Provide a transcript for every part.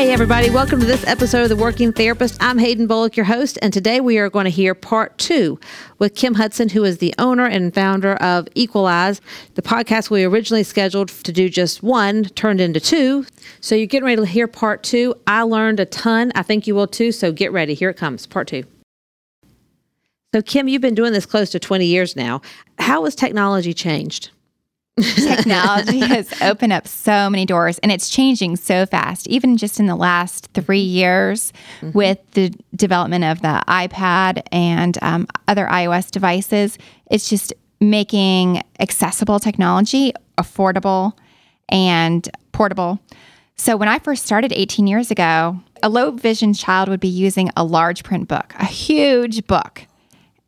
Hey, everybody, welcome to this episode of The Working Therapist. I'm Hayden Bullock, your host, and today we are going to hear part two with Kim Hudson, who is the owner and founder of Equal Eyes. The podcast we originally scheduled to do just one turned into two. So you're getting ready to hear part two. I learned a ton. I think you will too. So get ready. Here it comes, part two. So, Kim, you've been doing this close to 20 years now. How has technology changed? Technology has opened up so many doors and it's changing so fast, even just in the last three years mm-hmm. with the development of the iPad and um, other iOS devices. It's just making accessible technology affordable and portable. So, when I first started 18 years ago, a low vision child would be using a large print book, a huge book.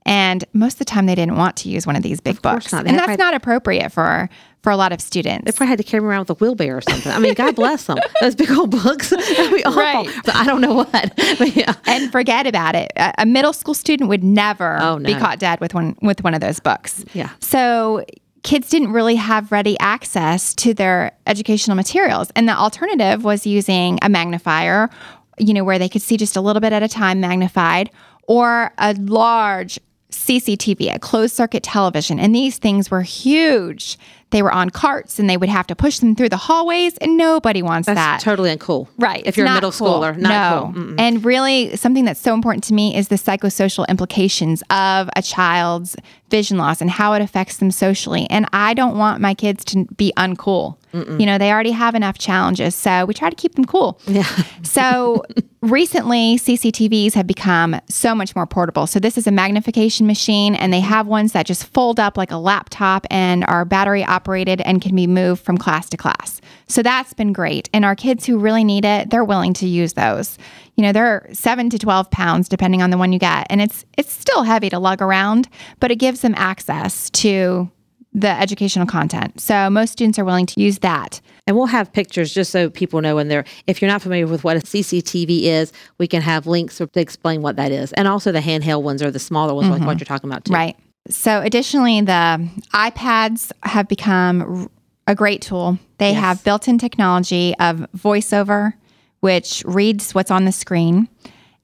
And most of the time, they didn't want to use one of these big of books, and that's not appropriate for for a lot of students. They probably had to carry them around with a wheelbarrow or something. I mean, God bless them. Those big old books. That'd be awful. Right. But I don't know what. But yeah. And forget about it. A, middle school student would never oh, no. be caught dead with one with one of those books. Yeah. So kids didn't really have ready access to their educational materials, and the alternative was using a magnifier. You know, where they could see just a little bit at a time magnified, or a large CCTV, a closed circuit television, and these things were huge. They were on carts and they would have to push them through the hallways, and nobody wants that's that. Totally uncool. Right. If you're a middle cool. schooler, not no. cool. And really, something that's so important to me is the psychosocial implications of a child's vision loss and how it affects them socially. And I don't want my kids to be uncool. Mm-mm. You know, they already have enough challenges. So we try to keep them cool. Yeah. so recently, CCTVs have become so much more portable. So this is a magnification machine, and they have ones that just fold up like a laptop and are battery operated and can be moved from class to class. So that's been great. And our kids who really need it, they're willing to use those. You know, they're seven to 12 pounds, depending on the one you get. And it's it's still heavy to lug around, but it gives them access to the educational content. So most students are willing to use that. And we'll have pictures just so people know when they're, if you're not familiar with what a CCTV is, we can have links to explain what that is. And also the handheld ones or the smaller ones, mm-hmm. like what you're talking about too. Right. So additionally, the iPads have become a great tool. They yes. have built in technology of voiceover, which reads what's on the screen.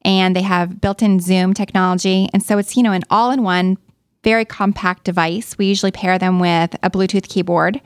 And they have built in Zoom technology. And so it's, you know, an all in one very compact device. We usually pair them with a Bluetooth keyboard,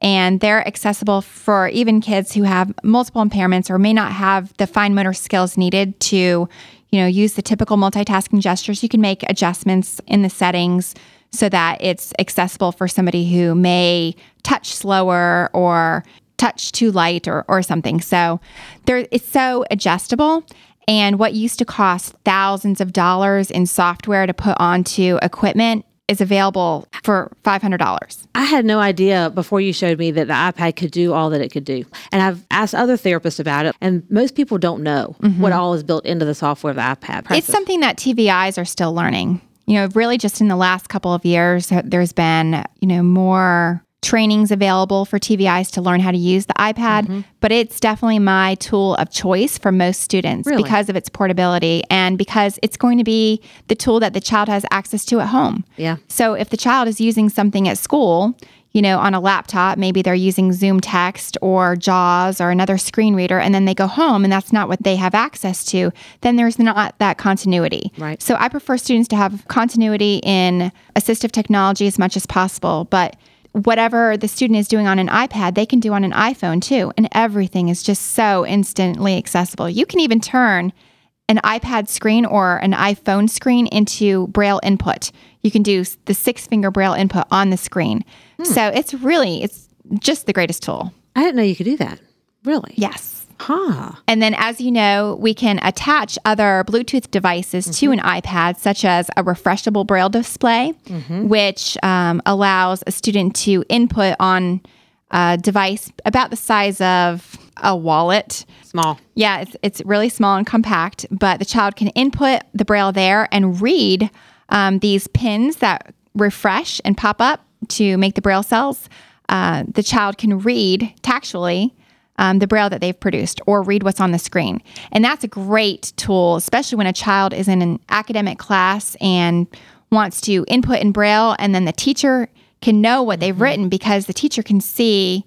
and they're accessible for even kids who have multiple impairments or may not have the fine motor skills needed to, you know, use the typical multitasking gestures. You can make adjustments in the settings so that it's accessible for somebody who may touch slower or touch too light or, or something. So there it's so adjustable and what used to cost thousands of dollars in software to put onto equipment is available for $500. I had no idea before you showed me that the iPad could do all that it could do. And I've asked other therapists about it, and most people don't know mm-hmm. what all is built into the software of the iPad. It's something that TVIs are still learning. You know, really just in the last couple of years, there's been, you know, more trainings available for TVIs to learn how to use the iPad, mm-hmm. but it's definitely my tool of choice for most students really? because of its portability and because it's going to be the tool that the child has access to at home. Yeah. So if the child is using something at school, you know, on a laptop, maybe they're using ZoomText or JAWS or another screen reader, and then they go home and that's not what they have access to, then there's not that continuity. Right. So I prefer students to have continuity in assistive technology as much as possible, but whatever the student is doing on an iPad, they can do on an iPhone too. And everything is just so instantly accessible. You can even turn an iPad screen or an iPhone screen into Braille input. You can do the six finger Braille input on the screen. Hmm. So it's really, it's just the greatest tool. I didn't know you could do that. Really? Yes. Huh. And then, as you know, we can attach other Bluetooth devices mm-hmm. to an iPad, such as a refreshable braille display, mm-hmm. which um, allows a student to input on a device about the size of a wallet. Small. Yeah, it's, it's really small and compact, but the child can input the braille there and read um, these pins that refresh and pop up to make the braille cells uh, the child can read tactually um, the braille that they've produced or read what's on the screen. And that's a great tool, especially when a child is in an academic class and wants to input in braille, and then the teacher can know what they've written because the teacher can see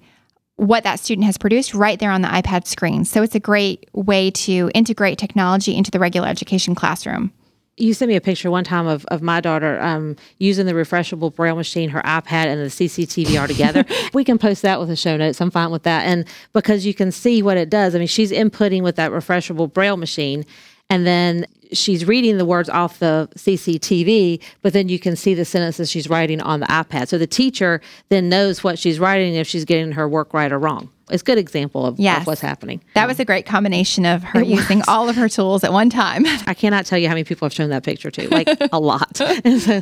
what that student has produced right there on the iPad screen. So it's a great way to integrate technology into the regular education classroom. You sent me a picture one time of, of my daughter um, using the refreshable braille machine, her iPad, and the CCTV are together. we can post that with the show notes. I'm fine with that. And because you can see what it does, I mean, she's inputting with that refreshable braille machine, and then she's reading the words off the CCTV, but then you can see the sentences she's writing on the iPad. So the teacher then knows what she's writing if she's getting her work right or wrong. It's a good example of, Yes. of what's happening. That was a great combination of her using all of her tools at one time. I cannot tell you how many people I've shown that picture to, like a lot. And so,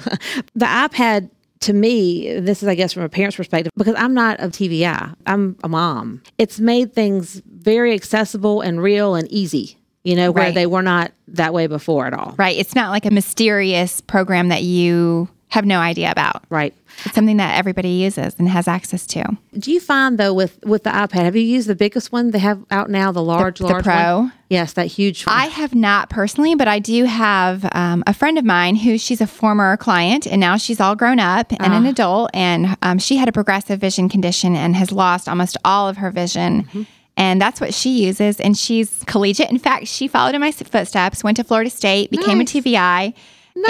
the iPad, to me, this is, I guess, from a parent's perspective, because I'm not a TVI, I'm a mom. It's made things very accessible and real and easy, you know, where Right. they were not that way before at all. right. It's not like a mysterious program that you have no idea about. Right. It's something that everybody uses and has access to. Do you find though with with the iPad, have you used the biggest one they have out now, the large, the large Pro? one? Yes, that huge one. I have not personally, but I do have um, a friend of mine who she's a former client and now she's all grown up and an adult. And um, she had a progressive vision condition and has lost almost all of her vision. And that's what she uses. And she's collegiate. In fact, she followed in my footsteps, went to Florida State, became Nice. a TVI,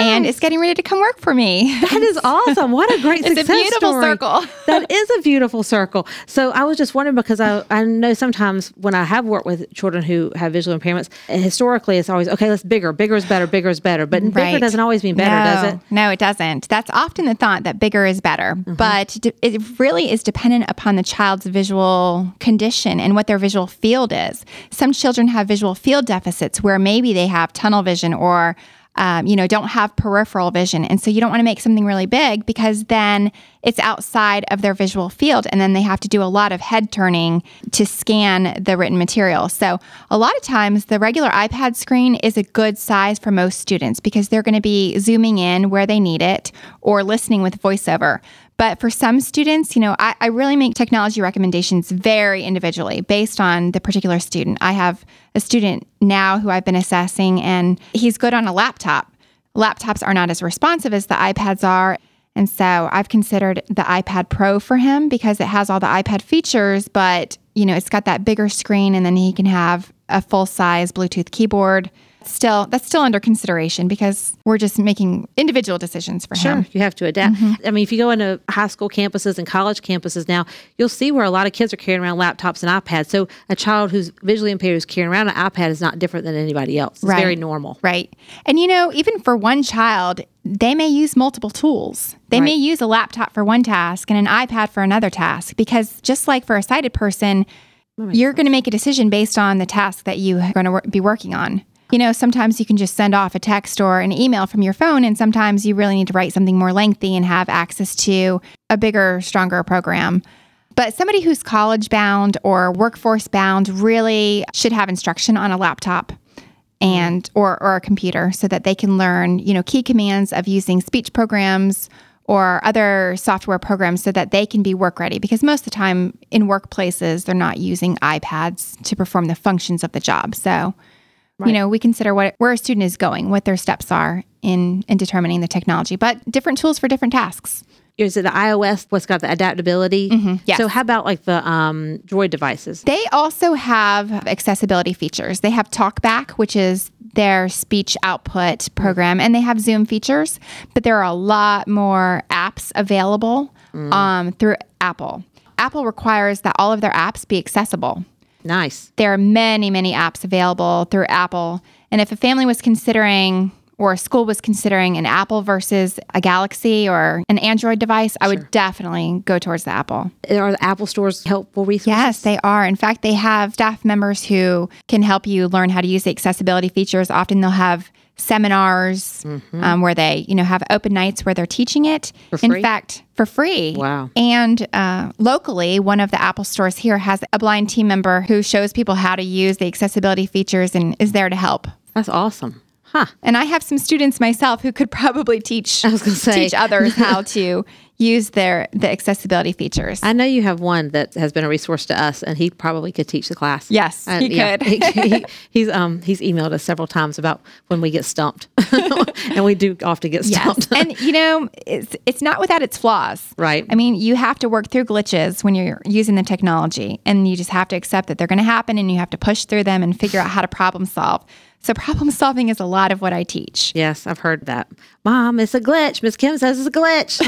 and is getting ready to come work for me. That is awesome. What a great It's a beautiful story. circle. that is a beautiful circle. So I was just wondering because I, I know sometimes when I have worked with children who have visual impairments, historically it's always, okay, let's bigger. Bigger is better. Bigger is better. But bigger doesn't always mean better, no, does it? No, it doesn't. That's often the thought that bigger is better, Mm-hmm. but it really is dependent upon the child's visual condition and what their visual field is. Some children have visual field deficits where maybe they have tunnel vision or um, you know, don't have peripheral vision. And so you don't want to make something really big because then it's outside of their visual field. And then they have to do a lot of head turning to scan the written material. So a lot of times the regular iPad screen is a good size for most students because they're going to be zooming in where they need it or listening with voiceover. But for some students, you know, I, I really make technology recommendations very individually based on the particular student. I have a student now who I've been assessing, and he's good on a laptop. Laptops are not as responsive as the iPads are. And so I've considered the iPad Pro for him because it has all the iPad features, but you know, it's got that bigger screen and then he can have a full size Bluetooth keyboard. Still, that's still under consideration because we're just making individual decisions for Sure, him. you have to adapt. Mm-hmm. I mean, if you go into high school campuses and college campuses now, you'll see where a lot of kids are carrying around laptops and iPads. So a child who's visually impaired who's carrying around an iPad is not different than anybody else. It's Right. very normal. Right. And you know, even for one child, they may use multiple tools. They may use a laptop for one task and an iPad for another task because just like for a sighted person, you're going to make a decision based on the task that you are going to be working on. You know, sometimes you can just send off a text or an email from your phone, and sometimes you really need to write something more lengthy and have access to a bigger, stronger program. But somebody who's college bound or workforce bound really should have instruction on a laptop and mm. or or a computer so that they can learn, you know, key commands of using speech programs or other software programs so that they can be work ready because most of the time in workplaces they're not using iPads to perform the functions of the job. So, you know, we consider what where a student is going, what their steps are in in determining the technology, but different tools for different tasks. Is it the iOS? What's got the adaptability? Mm-hmm. yes. So how about like the um, Droid devices? They also have accessibility features. They have TalkBack, which is their speech output program, and they have Zoom features, but there are a lot more apps available um, through Apple. Apple requires that all of their apps be accessible. Nice. There are many, many apps available through Apple. And if a family was considering or a school was considering an Apple versus a Galaxy or an Android device, I would definitely go towards the Apple. Are the Apple stores helpful resources? Yes, they are. In fact, they have staff members who can help you learn how to use the accessibility features. Often they'll have seminars um, where they, you know, have open nights where they're teaching it. For free? In fact, for free. Wow. And uh, locally, one of the Apple stores here has a blind team member who shows people how to use the accessibility features and is there to help. That's awesome. Huh. And I have some students myself who could probably teach I was gonna say. teach others how to use their the accessibility features. I know you have one that has been a resource to us, and he probably could teach the class. Yes, And, he could. he, he- he's um he's emailed us several times about when we get stumped, and we do often get Yes. stumped. and you know, it's it's not without its flaws. Right. I mean, you have to work through glitches when you're using the technology and you just have to accept that they're going to happen and you have to push through them and figure out how to problem solve. So problem solving is a lot of what I teach. Yes, I've heard that. Mom, it's a glitch. Miss Kim says it's a glitch.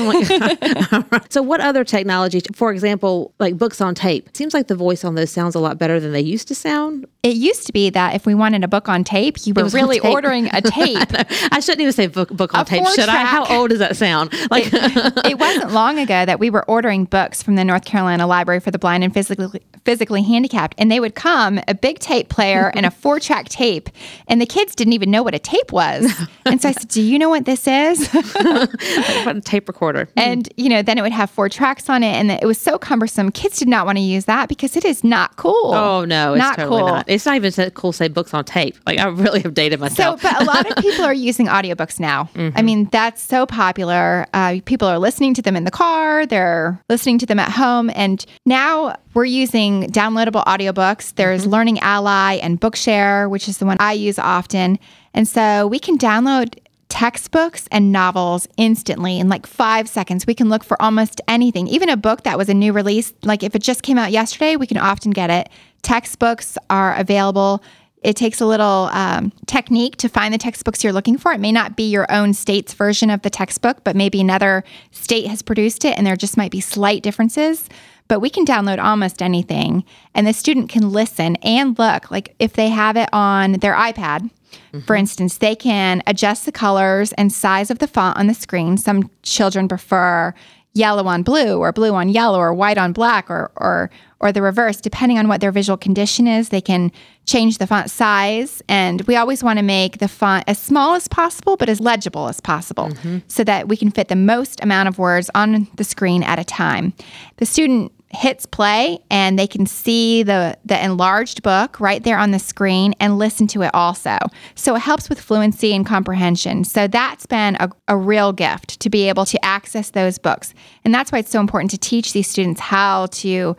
Like, so, what other technology, for example, like books on tape? Seems like the voice on those sounds a lot better than they used to sound. It used to be that if we wanted a book on tape, you were really ordering a tape. I shouldn't even say book, book on A tape, should I? How old does that sound? Like, it wasn't long ago that we were ordering books from the North Carolina Library for the Blind and Physically physically handicapped, and they would come a big tape player and a four track tape, and the kids didn't even know what a tape was. And so I said, "Do you know what this is?" what a tape recorder. and you know, then it would have four tracks on it, and it was so cumbersome. Kids did not want to use that because it is not cool. Oh no, it's not totally cool. not. It's not even so cool. to Say books on tape. Like I really have dated myself. So, but a lot of people are using audiobooks now. Mm-hmm. I mean, that's so popular. Uh, people are listening to them in the car, they're listening to them at home. And now we're using downloadable audiobooks. There's Mm-hmm. Learning Ally and Bookshare, which is the one I use often. And so we can download textbooks and novels instantly in like five seconds. We can look for almost anything, even a book that was a new release. Like if it just came out yesterday, we can often get it. Textbooks are available. It takes a little um, technique to find the textbooks you're looking for. It may not be your own state's version of the textbook, but maybe another state has produced it and there just might be slight differences. But we can download almost anything and the student can listen and look. Like if they have it on their iPad, for mm-hmm. instance, they can adjust the colors and size of the font on the screen. Some children prefer yellow on blue or blue on yellow or white on black or or or the reverse. Depending on what their visual condition is they can change the font size. And we always want to make the font as small as possible but as legible as possible mm-hmm. so that we can fit the most amount of words on the screen at a time. The student hits play and they can see the the enlarged book right there on the screen and listen to it also. So it helps with fluency and comprehension. So that's been a, a real gift to be able to access those books. And that's why it's so important to teach these students how to, you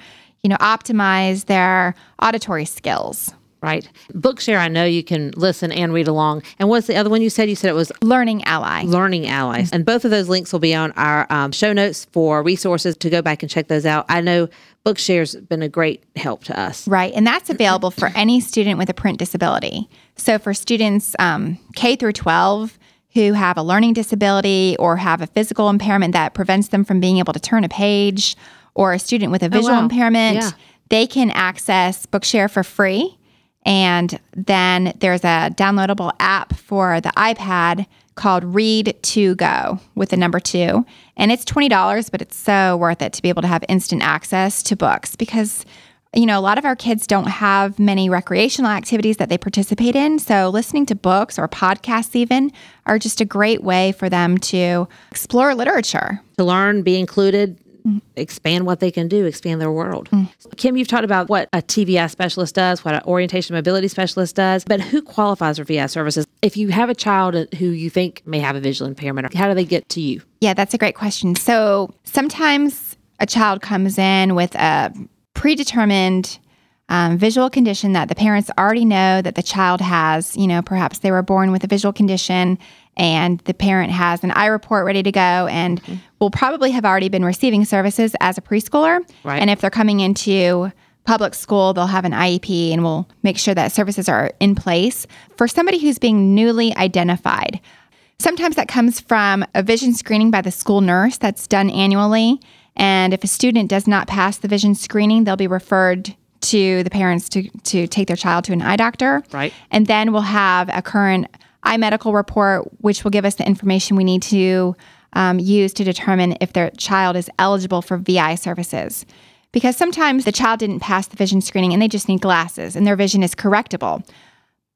know, optimize their auditory skills. Right. Bookshare, I know you can listen and read along. And what's the other one you said? You said it was Learning Ally. Learning Allies. And both of those links will be on our um, show notes for resources to go back and check those out. I know Bookshare's been a great help to us. Right. And that's available for any student with a print disability. So for students um, K through 12 who have a learning disability or have a physical impairment that prevents them from being able to turn a page, or a student with a visual wow. impairment, Yeah. they can access Bookshare for free. And then there's a downloadable app for the iPad called Read2Go with the number two. And it's $20, but it's so worth it to be able to have instant access to books because, you know, a lot of our kids don't have many recreational activities that they participate in. So listening to books or podcasts, even, are just a great way for them to explore literature. To learn, be included, Mm-hmm. expand what they can do, expand their world. Mm. Kim, you've talked about what a TVI specialist does, what an orientation mobility specialist does, but who qualifies for VI services? If you have a child who you think may have a visual impairment, how do they get to you? Yeah, that's a great question. So sometimes a child comes in with a predetermined um, visual condition that the parents already know that the child has. You know, perhaps they were born with a visual condition and the parent has an eye report ready to go and will probably have already been receiving services as a preschooler. Right. And if they're coming into public school, they'll have an IEP and we'll make sure that services are in place. For somebody who's being newly identified, Sometimes that comes from a vision screening by the school nurse that's done annually. And if a student does not pass the vision screening, they'll be referred to the parents to, to take their child to an eye doctor. Right. And then we'll have a current eye medical report, which will give us the information we need to um, use to determine if their child is eligible for VI services. Because sometimes the child didn't pass the vision screening and they just need glasses and their vision is correctable.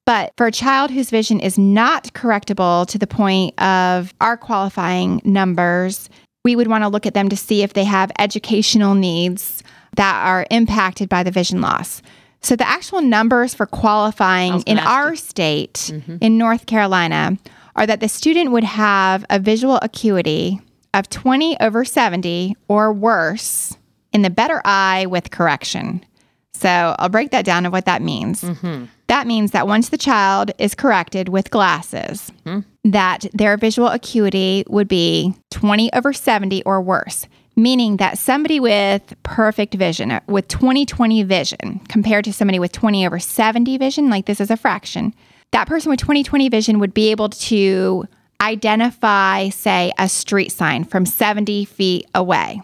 But for a child whose vision is not correctable to the point of our qualifying numbers, we would want to look at them to see if they have educational needs that are impacted by the vision loss. So the actual numbers for qualifying oh, in ask our state mm-hmm. in North Carolina are that the student would have a visual acuity of 20 over 70 or worse in the better eye with correction. So I'll break that down of what that means. Mm-hmm. That means that once the child is corrected with glasses, mm-hmm. that their visual acuity would be 20 over 70 or worse, meaning that somebody with perfect vision, uh, with 20 20 vision, compared to somebody with 20 over 70 vision, like this is a fraction, that person with 20 20 vision would be able to identify, say, a street sign from 70 feet away.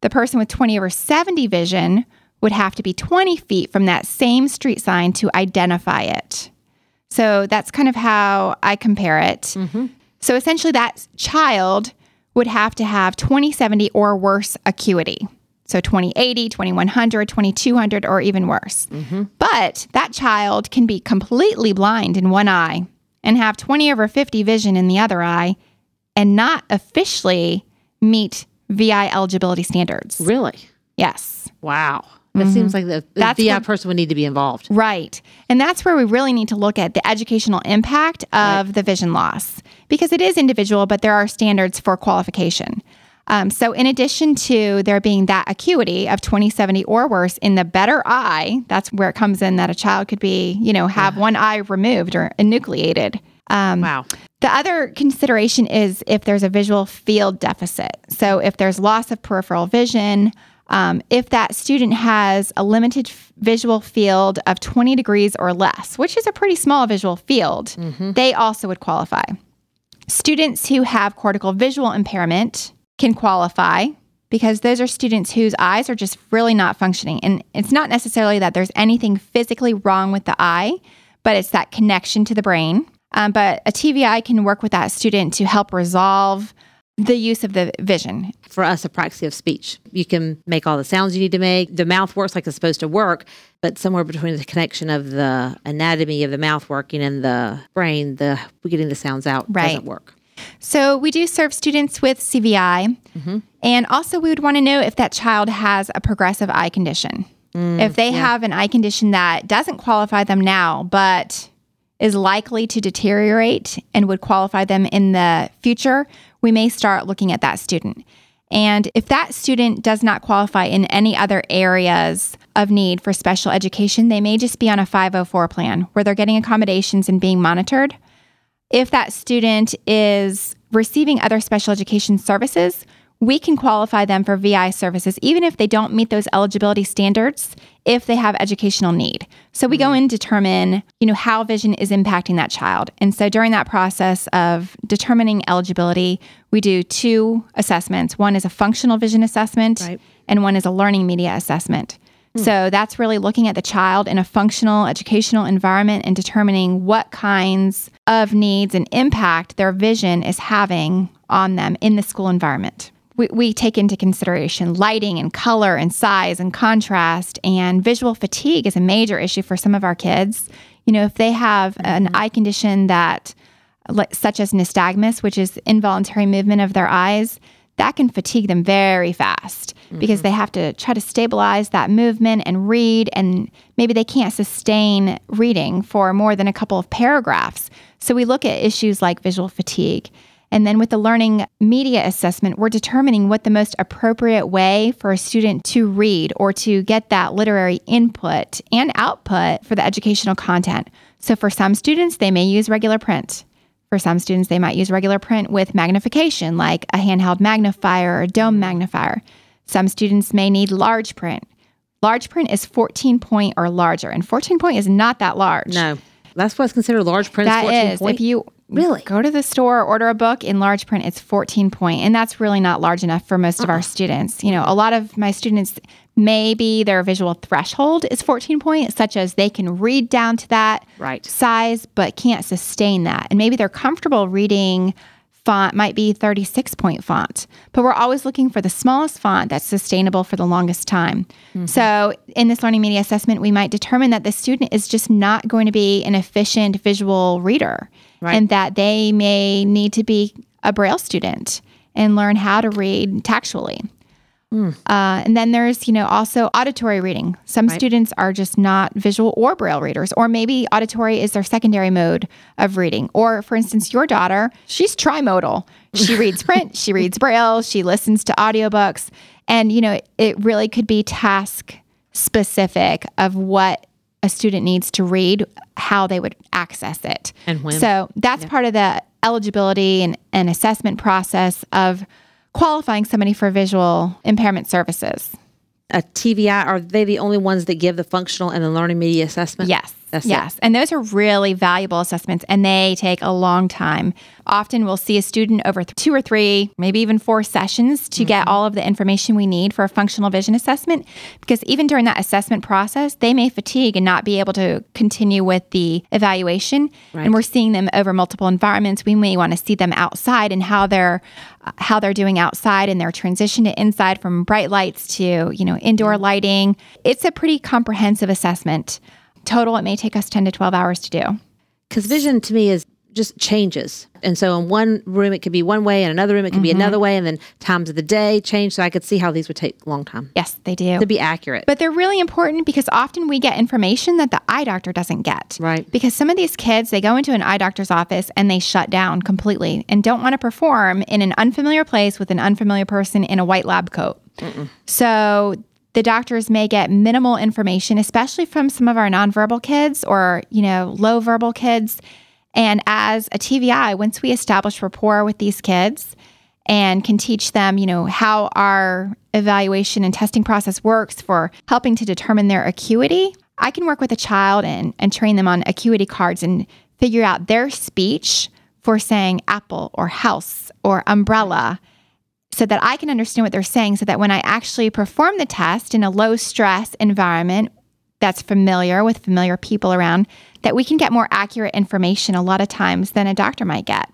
The person with 20 over 70 vision would have to be 20 feet from that same street sign to identify it. So that's kind of how I compare it. So essentially, that child would have to have 2070 or worse acuity. So 2080, 2100, 2200, or even worse. Mm-hmm. But that child can be completely blind in one eye and have 20 over 50 vision in the other eye and not officially meet VI eligibility standards. Really? Yes. Wow. That seems mm-hmm. like the, the VI what- person would need to be involved. Right. And that's where we really need to look at the educational impact of the vision loss because it is individual, but there are standards for qualification. Um, so, in addition to there being that acuity of 2070 or worse in the better eye, that's where it comes in that a child could be, you know, have one eye removed or enucleated. Um, Wow. the other consideration is if there's a visual field deficit. So, if there's loss of peripheral vision, um, if that student has a limited f- visual field of 20 degrees or less, which is a pretty small visual field, they also would qualify. Students who have cortical visual impairment can qualify because those are students whose eyes are just really not functioning. And it's not necessarily that there's anything physically wrong with the eye, but it's that connection to the brain. Um, but a TVI can work with that student to help resolve the use of the vision. For us, apraxia of speech. You can make all the sounds you need to make. The mouth works like it's supposed to work, but somewhere between the connection of the anatomy of the mouth working and the brain, the getting the sounds out Right. doesn't work. So we do serve students with CVI. Mm-hmm. And also, we would want to know if that child has a progressive eye condition. Mm, if they have an eye condition that doesn't qualify them now, but is likely to deteriorate and would qualify them in the future, we may start looking at that student. And if that student does not qualify in any other areas of need for special education, they may just be on a 504 plan where they're getting accommodations and being monitored. If that student is receiving other special education services, we can qualify them for VI services, even if they don't meet those eligibility standards, if they have educational need. So we go in and determine, you know, how vision is impacting that child. And so during that process of determining eligibility, we do two assessments. One is a functional vision assessment, Right. and one is a learning media assessment. Hmm. So that's really looking at the child in a functional educational environment and determining what kinds of needs and impact their vision is having on them in the school environment. We, we take into consideration lighting and color and size and contrast, and visual fatigue is a major issue for some of our kids. You know, if they have an mm-hmm. eye condition that, such as nystagmus, which is involuntary movement of their eyes, that can fatigue them very fast because mm-hmm. they have to try to stabilize that movement and read, and maybe they can't sustain reading for more than a couple of paragraphs. So we look at issues like visual fatigue. And then with the learning media assessment, we're determining what the most appropriate way for a student to read or to get that literary input and output for the educational content. So for some students, they may use regular print. For some students, they might use regular print with magnification, like a handheld magnifier or a dome magnifier. Some students may need large print. Large print is 14 point or larger, and 14 point is not that large. No. That's what's considered large print. That 14 is, point. if you Really? go to the store, order a book in large print, it's 14 point, and that's really not large enough for most of Uh-uh. our students. You know, a lot of my students, maybe their visual threshold is 14 point, such as they can read down to that Right. size, but can't sustain that. And maybe they're comfortable reading font might be 36 point font, but we're always looking for the smallest font that's sustainable for the longest time. Mm-hmm. So, in this learning media assessment, we might determine that the student is just not going to be an efficient visual reader Right. and that they may need to be a braille student and learn how to read tactually. Uh, and then there's, you know, also auditory reading. Some students are just not visual or braille readers, or maybe auditory is their secondary mode of reading. Or, for instance, your daughter, she's trimodal. She reads print, she reads braille, she listens to audiobooks. And, you know, it really could be task specific of what a student needs to read, how they would access it. And when. So that's part of the eligibility and, and assessment process of qualifying somebody for visual impairment services. A TVI, are they the only ones that give the functional and the learning media assessment? Yes. That's it. yes. And those are really valuable assessments and they take a long time. Often we'll see a student over th- two or three, maybe even four sessions to get all of the information we need for a functional vision assessment. Because even during that assessment process, they may fatigue and not be able to continue with the evaluation. Right. And we're seeing them over multiple environments. We may want to see them outside and how they're uh, how they're doing outside and their transition to inside from bright lights to, you know, indoor lighting. It's a pretty comprehensive assessment. Total, it may take us 10 to 12 hours to do. Because vision to me is just changes. And so in one room, it could be one way, in another room, it could be Mm-hmm. another way, and then times of the day change. So I could see how these would take a long time Yes, they do. to be accurate. But they're really important because often we get information that the eye doctor doesn't get. Right. Because some of these kids, they go into an eye doctor's office and they shut down completely and don't want to perform in an unfamiliar place with an unfamiliar person in a white lab coat. So the doctors may get minimal information, especially from some of our nonverbal kids or, you know, low verbal kids. And as a TVI, once we establish rapport with these kids and can teach them, you know, how our evaluation and testing process works for helping to determine their acuity, I can work with a child and, and train them on acuity cards and figure out their speech for saying apple or house or umbrella so that I can understand what they're saying so that when I actually perform the test in a low stress environment that's familiar with familiar people around, that we can get more accurate information a lot of times than a doctor might get.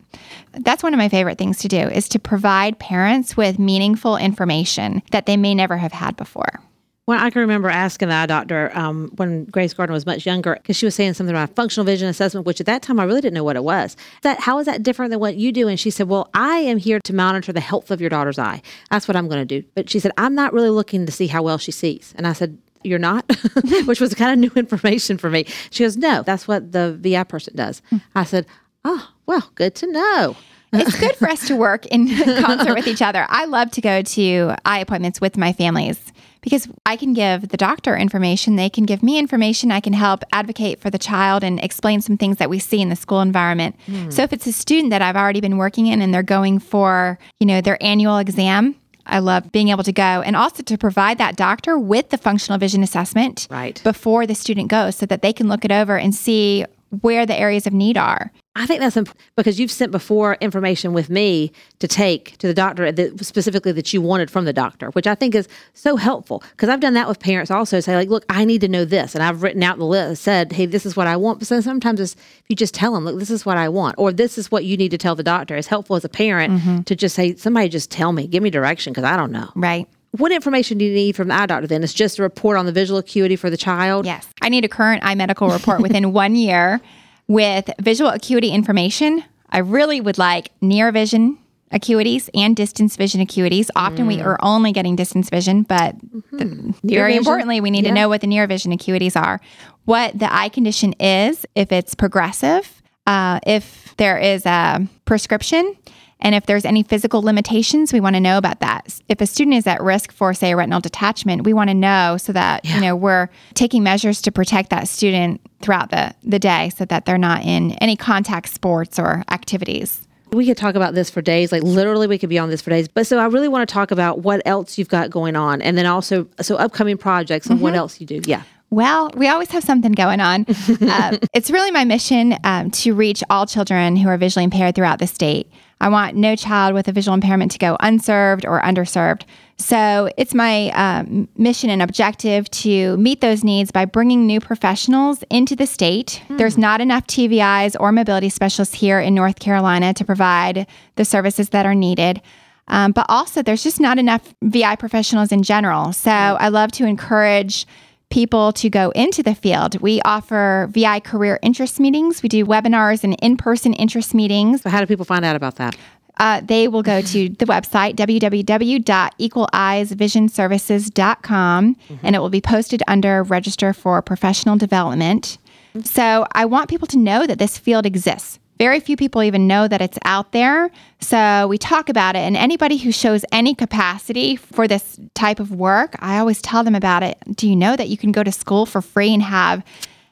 That's one of my favorite things to do is to provide parents with meaningful information that they may never have had before. Well, I can remember asking the eye doctor um, when Grace Gardner was much younger because she was saying something about functional vision assessment, which at that time I really didn't know what it was. That how is that different than what you do? And she said, "Well, I am here to monitor the health of your daughter's eye. That's what I'm going to do." But she said, "I'm not really looking to see how well she sees." And I said, "You're not," which was kind of new information for me. She goes, "No, that's what the VI person does." I said, "Oh, well, good to know." it's good for us to work in concert with each other. I love to go to eye appointments with my families because I can give the doctor information, they can give me information, I can help advocate for the child and explain some things that we see in the school environment. Hmm. So if it's a student that I've already been working in and they're going for, you know, their annual exam, I love being able to go and also to provide that doctor with the functional vision assessment Right. before the student goes so that they can look it over and see where the areas of need are. I think that's imp- because you've sent before information with me to take to the doctor that specifically that you wanted from the doctor, which I think is so helpful because I've done that with parents also. Say like, look, I need to know this, and I've written out the list, said, hey, this is what I want. But so sometimes it's, if you just tell them, look, this is what I want, or this is what you need to tell the doctor. It's helpful as a parent mm-hmm. to just say, somebody just tell me, give me direction because I don't know. Right. What information do you need from the eye doctor then? It's just a report on the visual acuity for the child. Yes. I need a current eye medical report within one year with visual acuity information. I really would like near vision acuities and distance vision acuities. Often we are only getting distance vision, but the- very vision? importantly, we need to know what the near vision acuities are, what the eye condition is, if it's progressive, uh, if there is a prescription. And if there's any physical limitations, we want to know about that. If a student is at risk for, say, a retinal detachment, we want to know so that you know we're taking measures to protect that student throughout the, the day, so that they're not in any contact sports or activities. We could talk about this for days. Like literally, we could be on this for days. But so I really want to talk about what else you've got going on, and then also so upcoming projects and what else you do. Yeah. Well, we always have something going on. uh, it's really my mission um, to reach all children who are visually impaired throughout the state. I want no child with a visual impairment to go unserved or underserved. So it's my um, mission and objective to meet those needs by bringing new professionals into the state. There's not enough TVIs or mobility specialists here in North Carolina to provide the services that are needed. Um, but also, there's just not enough VI professionals in general. So I love to encourage people to go into the field. We offer VI career interest meetings. We do webinars and in person interest meetings. So how do people find out about that? uh, they will go to the website www.equaleyevisionservices.com and it will be posted under Register for Professional Development. So I want people to know that this field exists. Very few people even know that it's out there. So we talk about it, and anybody who shows any capacity for this type of work, I always tell them about it. Do you know that you can go to school for free and have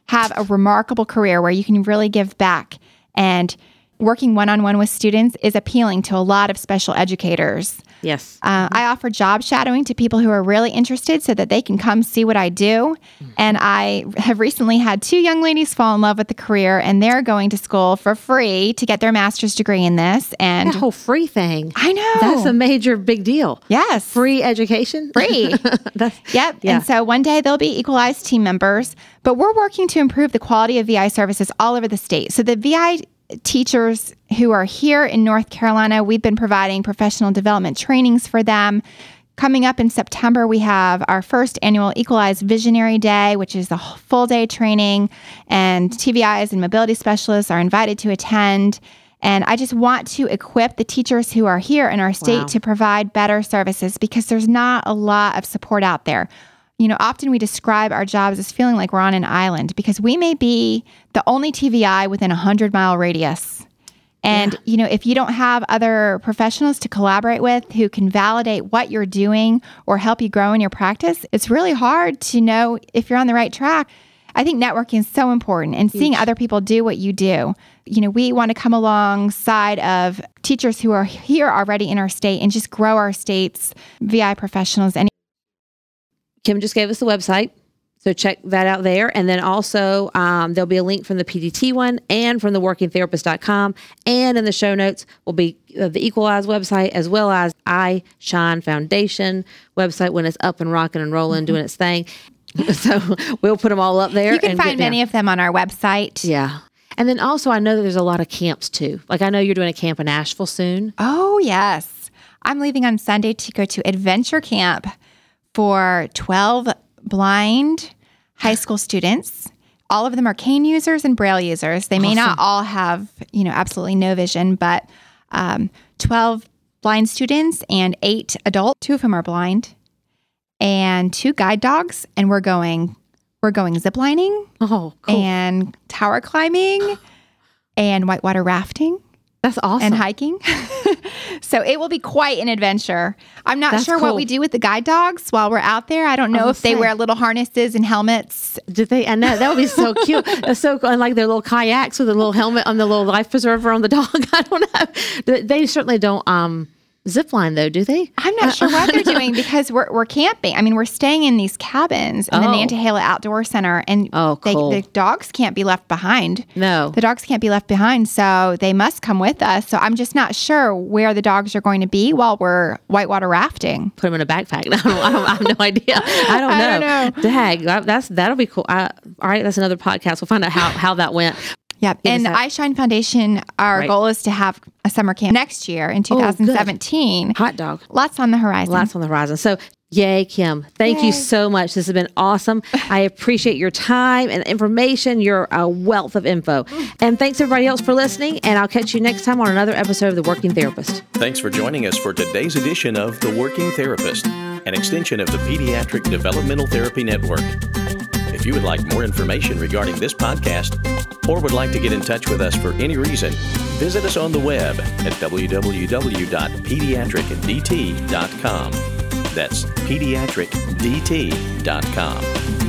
have a remarkable career where you can really give back? And working one on one with students is appealing to a lot of special educators. Yes. Uh, I offer job shadowing to people who are really interested so that they can come see what I do. And I have recently had two young ladies fall in love with the career and they're going to school for free to get their master's degree in this. And That whole free thing. I know. That's a major big deal. yes. Free education. Free. That's, Yep. Yeah. And so one day they'll be equalized team members, but we're working to improve the quality of VI services all over the state. So the VI teachers who are here in North Carolina, we've been providing professional development trainings for them. Coming up in September, we have our first annual Equalized Visionary Day, which is a full day training, and TVIs and mobility specialists are invited to attend. And I just want to equip the teachers who are here in our state Wow. to provide better services because there's not a lot of support out there. You know, often we describe our jobs as feeling like we're on an island because we may be the only TVI within a 100 mile radius. And, you know, if you don't have other professionals to collaborate with who can validate what you're doing or help you grow in your practice, it's really hard to know if you're on the right track. I think networking is so important and seeing other people do what you do. You know, we want to come alongside of teachers who are here already in our state and just grow our state's VI professionals. And Kim just gave us the website. So check that out there. And then also, um, there'll be a link from the PDT one and from the workingtherapist.com. And in the show notes will be uh, the Equal Eyes website as well as I Shine Foundation website when it's up and rocking and rolling, doing its thing. So we'll put them all up there. you can find many of them on our website. Yeah. And then also, I know that there's a lot of camps too. Like I know you're doing a camp in Asheville soon. Oh, yes. I'm leaving on Sunday to go to adventure camp for 12 blind high school students. All of them are cane users and braille users. They may not all have, you know, absolutely no vision, but um, 12 blind students and eight adult, Two of whom are blind, and two guide dogs. And we're going, we're going ziplining Oh, cool. and tower climbing and whitewater rafting That's awesome. and hiking. so it will be quite an adventure. I'm not That's sure what we do with the guide dogs while we're out there. I don't know gonna if they wear little harnesses and helmets. Do they? I know that would be so cute. That's so cool. Like their little kayaks with a little helmet on the little life preserver on the dog. I don't know. They- They certainly don't um zip line though, do they? I'm not sure what they're doing because we're, we're camping. I mean, we're staying in these cabins in the Oh. Nantahala Outdoor Center, and Oh, they, the dogs can't be left behind. No. The dogs can't be left behind, so they must come with us. So I'm just not sure where the dogs are going to be while we're whitewater rafting. Put them in a backpack. I, don't, I, don't, I have no idea. I don't I know. don't Dag, that's that'll be cool. I, all right, that's another podcast. We'll find out how how that went. Yep. Give And the that. I Shine Foundation, our Right. goal is to have a summer camp next year in Oh, 2017. Hot dog. Lots on the horizon. Lots on the horizon. So, yay, Kim. Thank you so much. This has been awesome. I appreciate your time and information. You're a uh, wealth of info. And thanks everybody else for listening. And I'll catch you next time on another episode of The Working Therapist. Thanks for joining us for today's edition of The Working Therapist, an extension of the Pediatric Developmental Therapy Network. If you would like more information regarding this podcast or would like to get in touch with us for any reason, visit us on the web at www.pediatricdt.com. That's pediatricdt.com.